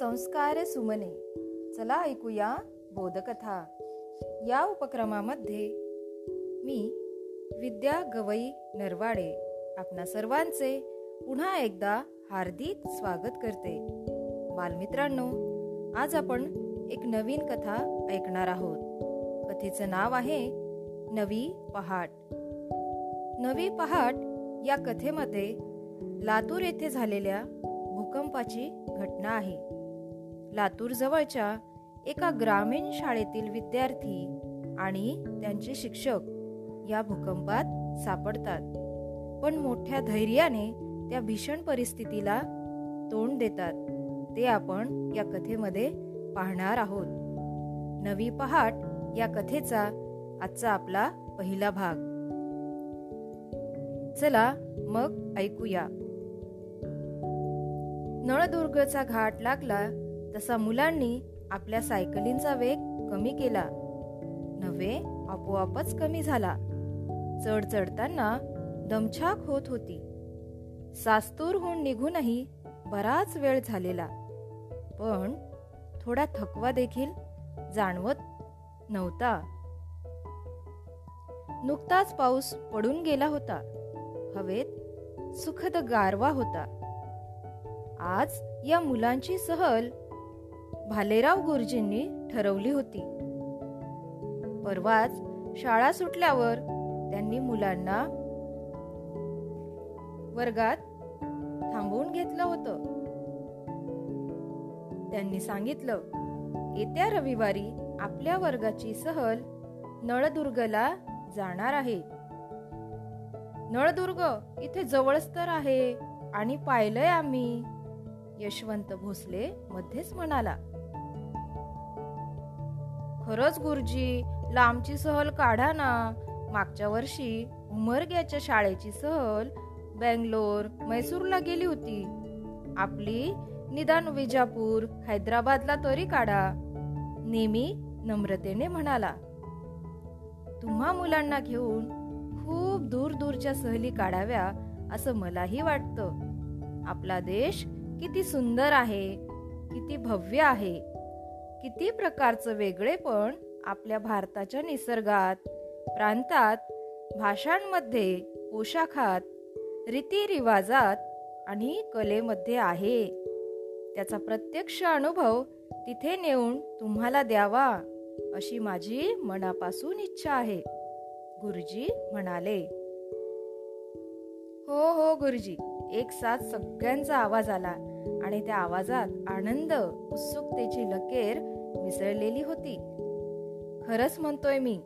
संस्कार सुमने. चला ऐकूया बोधकथा. या उपक्रमामध्ये मी विद्या गवई नरवाडे आपणा सर्वांचे पुन्हा एकदा हार्दिक स्वागत करते. बालमित्रांनो आज आपण एक नवीन कथा ऐकणार आहोत. कथेचं नाव आहे नवी पहाट. नवी पहाट या कथेमध्ये लातूर येथे झालेल्या भूकंपाची घटना आहे. लातूर जवळच्या एका ग्रामीण शाळेतील विद्यार्थी आणि त्यांचे शिक्षक या भूकंपात सापडतात. पण मोठ्या धैर्याने त्या भीषण परिस्थितीला तोंड देतात. ते आपण या कथेमध्ये पाहणार आहोत. नवी पहाट या कथेचा आजचा आपला पहिला भाग. चला मग ऐकूया. नळदुर्गचा घाट लागला तसा मुलांनी आपल्या सायकलींचा वेग कमी केला. नव्हे आपोआपच कमी झाला. चढ चढताना दमछाक होत होती. सास्तूरहून निघूनही बराच वेळ झालेला. पण थोडा थकवा देखील जाणवत नव्हता. नुकताच पाऊस पडून गेला होता. हवेत सुखद गारवा होता. आज या मुलांची सहल भालेराव गुरुजींनी ठरवली होती. परवाच शाळा सुटल्यावर त्यांनी मुलांना वर्गात थांबवून घेतलं होतं. त्यांनी सांगितलं येत्या रविवारी आपल्या वर्गाची सहल नळदुर्गला जाणार आहे. नळदुर्ग इथे जवळच तर आहे आणि पाहिलंय आम्ही. यशवंत भोसले मध्येच म्हणाला खरंच गुरुजी लांबची सहल काढा ना. मागच्या वर्षी उमरग्याच्या शाळेची सहल बेंगलोर मैसूरला गेली होती. आपली निदान विजापूर हैदराबादला तरी काढा. नेहमी नम्रतेने म्हणाला तुम्हा मुलांना घेऊन खूप दूर दूरच्या सहली काढाव्या असं मलाही वाटतं. आपला देश किती सुंदर आहे किती भव्य आहे. किती प्रकारचं वेगळेपण आपल्या भारताच्या निसर्गात प्रांतात भाषांमध्ये पोशाखात रीतिरिवाजात आणि कलेमध्ये आहे. त्याचा प्रत्यक्ष अनुभव तिथे नेऊन तुम्हाला द्यावा अशी माझी मनापासून इच्छा आहे गुरुजी म्हणाले. हो हो गुरुजी. एक साथ सगळ्यांचा आवाज आला. आणि त्या आवाजात आनंद उत्सुकतेची लकेर मिसळलेली होती. खरंच म्हणतोय मी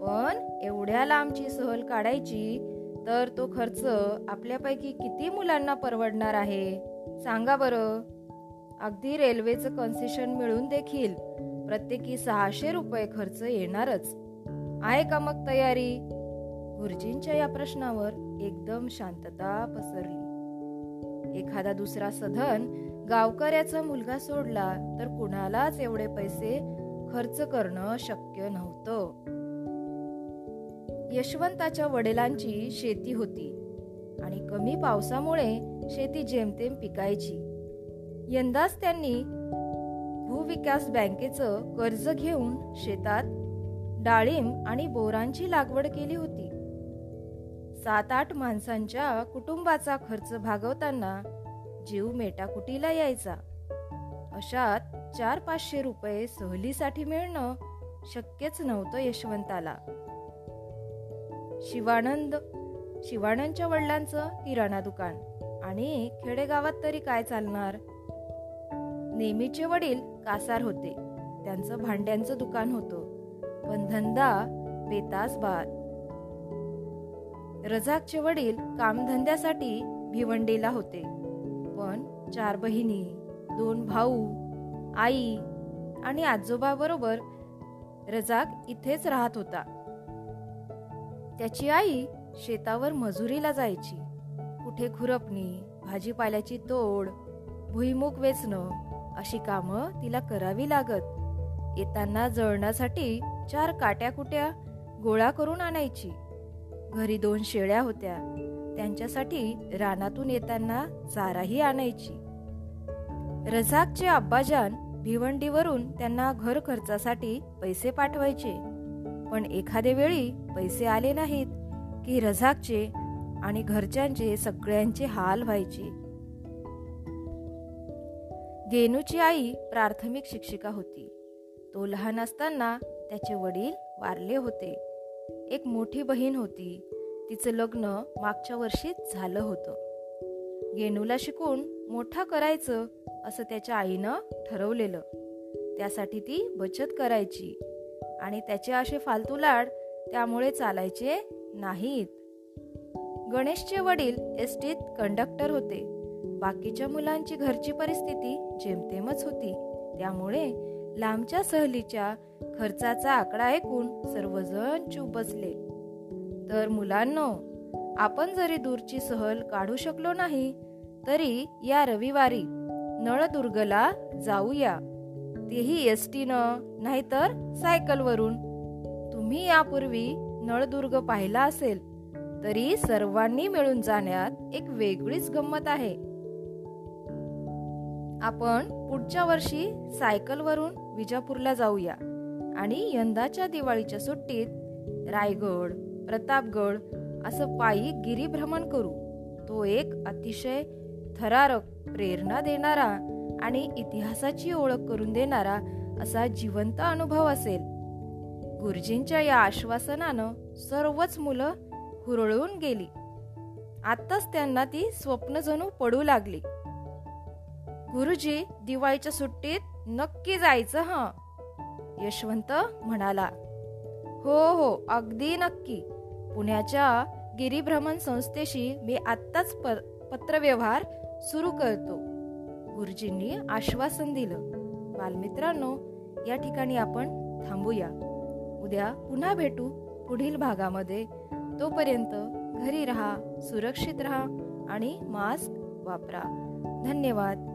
पण एवढ्या लांबची सहल काढायची तर तो खर्च आपल्यापैकी किती मुलांना परवडणार आहे? सांगा बरं. अगदी रेल्वेचं कन्सेशन मिळून देखील प्रत्येकी सहाशे रुपये खर्च येणारच. आहे का मग तयारी? गुरुजींच्या या प्रश्नावर एकदम शांतता पसरली. एखादा दुसरा सधन गावकऱ्याचा मुलगा सोडला तर कुणालाच एवढे पैसे खर्च करणं शक्य नव्हतं. यशवंताच्या वडिलांची शेती होती आणि कमी पावसामुळे शेती जेमतेम पिकायची. यंदाच त्यांनी भूविकास बँकेचं कर्ज घेऊन शेतात डाळिंब आणि बोरांची लागवड केली होती. सात आठ माणसांच्या कुटुंबाचा खर्च भागवताना जीव मेटाकुटीला यायचा. अशात चार पाचशे रुपये सहलीसाठी मिळणं शक्यच नव्हतं यशवंताला. शिवानंद शिवानंदच्या वडिलांचं किराणा दुकान आणि खेडेगावात तरी काय चालणार? नेहमीचे वडील कासार होते. त्यांचं भांड्यांचं दुकान होतं. पण धंदा बेतास बाद रजाकचे वडील कामधंद्यासाठी भिवंडीला होते. पण चार बहिणी दोन भाऊ आई आणि आजोबाबरोबर रजाक इथेच राहत होता. त्याची आई शेतावर मजुरीला जायची. कुठे खुरपणी भाजीपाल्याची तोड भुईमुग वेचणं अशी कामं तिला करावी लागत. येताना जळण्यासाठी चार काट्या कुट्या गोळा करून आणायची. घरी दोन शेळ्या होत्या. त्यांच्यासाठी रानातून येताना चाराही आणायची. रझाकचे अब्बाजान भिवंडीवरून त्यांना घर खर्चासाठी पैसे पाठवायचे. पण एखाद्या वेळी पैसे आले नाहीत की रझाकचे आणि घरच्यांचे सगळ्यांचे हाल व्हायचे. गेनूची आई प्राथमिक शिक्षिका होती. तो लहान असताना त्याचे वडील वारले होते. एक मोठी बहीण होती. तिचं लग्न मागच्या वर्षीच झालं होतं. गेनूला शिकून मोठा करायचं असं त्याच्या आईनं ठरवलेलं. त्यासाठी ती बचत करायची. आणि त्याचे असे फालतू लाड त्यामुळे चालायचे नाहीत. गणेशचे वडील एस टीत कंडक्टर होते. बाकीच्या मुलांची घरची परिस्थिती जेमतेमच होती. त्यामुळे लांबच्या सहलीच्या खर्चाचा आकडा ऐकून सर्वजण चूप बसले. तर मुलांनो आपण जरी दूरची सहल काढू शकलो नाही तरी या रविवारी नळदुर्गला जाऊया. तेही एस टीनं नाहीतर सायकलवरून. तुम्ही यापूर्वी नळदुर्ग पाहिला असेल तरी सर्वांनी मिळून जाण्यात एक वेगळीच गंमत आहे. आपण पुढच्या वर्षी सायकलवरून विजापूरला जाऊया. आणि यंदाच्या दिवाळीच्या सुट्टीत रायगड प्रतापगड असं पायी गिरीभ्रमण करू. तो एक अतिशय थरारक प्रेरणा देणारा आणि इतिहासाची ओळख करून देणारा असा जिवंत अनुभव असेल. गुरुजींच्या या आश्वासनानं सर्वच मुलं हुरळून गेली. आत्ताच त्यांना ती स्वप्न जणू पडू लागली. गुरुजी दिवाळीच्या सुट्टीत नक्की जायचं हं? यशवंत म्हणाला हो हो अगदी नक्की. पुण्याच्या गिरीभ्रमण संस्थेशी मी आत्ताच पत्रव्यवहार सुरू करतो. गुरुजींनी आश्वासन दिलं. बालमित्रांनो या ठिकाणी आपण थांबूया. उद्या पुन्हा भेटू पुढील भागामध्ये. तोपर्यंत घरी राहा सुरक्षित राहा आणि मास्क वापरा. धन्यवाद.